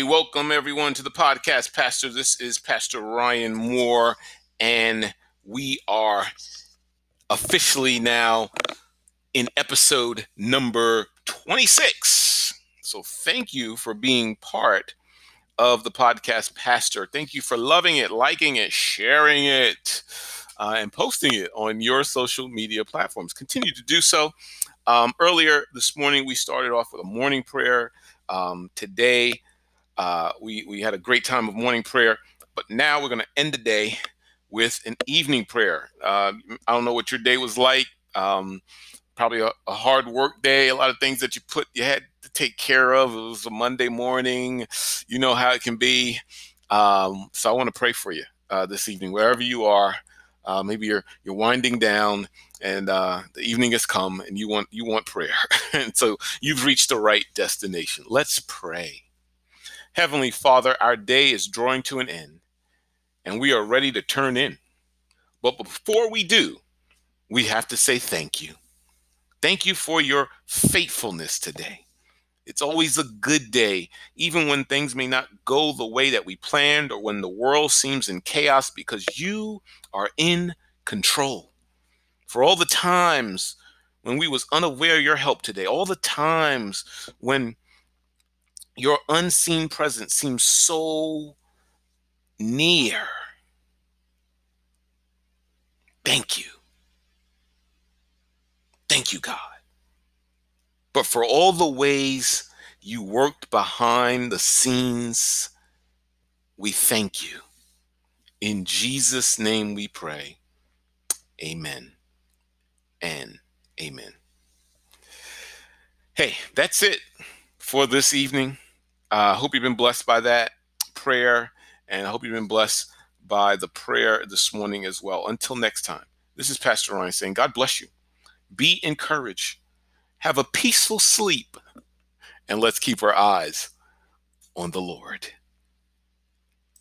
Welcome everyone to the podcast, Pastor. This is Pastor Ryan Moore, and we are officially now in episode number 26. So, thank you for being part of the podcast, Pastor. Thank you for loving it, liking it, sharing it, uh, and posting it on your social media platforms. Continue to do so. Um, earlier this morning, we started off with a morning prayer. Um, today, uh, we we had a great time of morning prayer, but now we're going to end the day with an evening prayer. Uh, I don't know what your day was like. Um, probably a, a, hard work day. A lot of things that you put you had to take care of. It was a Monday morning. You know how it can be. Um, so I want to pray for you uh, this evening, wherever you are. Uh, maybe you're you're winding down, and uh, the evening has come, and you want you want prayer, and so you've reached the right destination. Let's pray. Heavenly Father, our day is drawing to an end, and we are ready to turn in. But before we do, we have to say thank you. Thank you for your faithfulness today. It's always a good day, even when things may not go the way that we planned or when the world seems in chaos, because you are in control. For all the times when we was unaware of your help today, all the times when your unseen presence seems so near. Thank you. Thank you, God. But for all the ways you worked behind the scenes, we thank you. In Jesus' name we pray. Amen and amen. Hey, that's it for this evening. I uh, hope you've been blessed by that prayer, and I hope you've been blessed by the prayer this morning as well. Until next time, this is Pastor Ryan saying, God bless you. Be encouraged. Have a peaceful sleep, and let's keep our eyes on the Lord.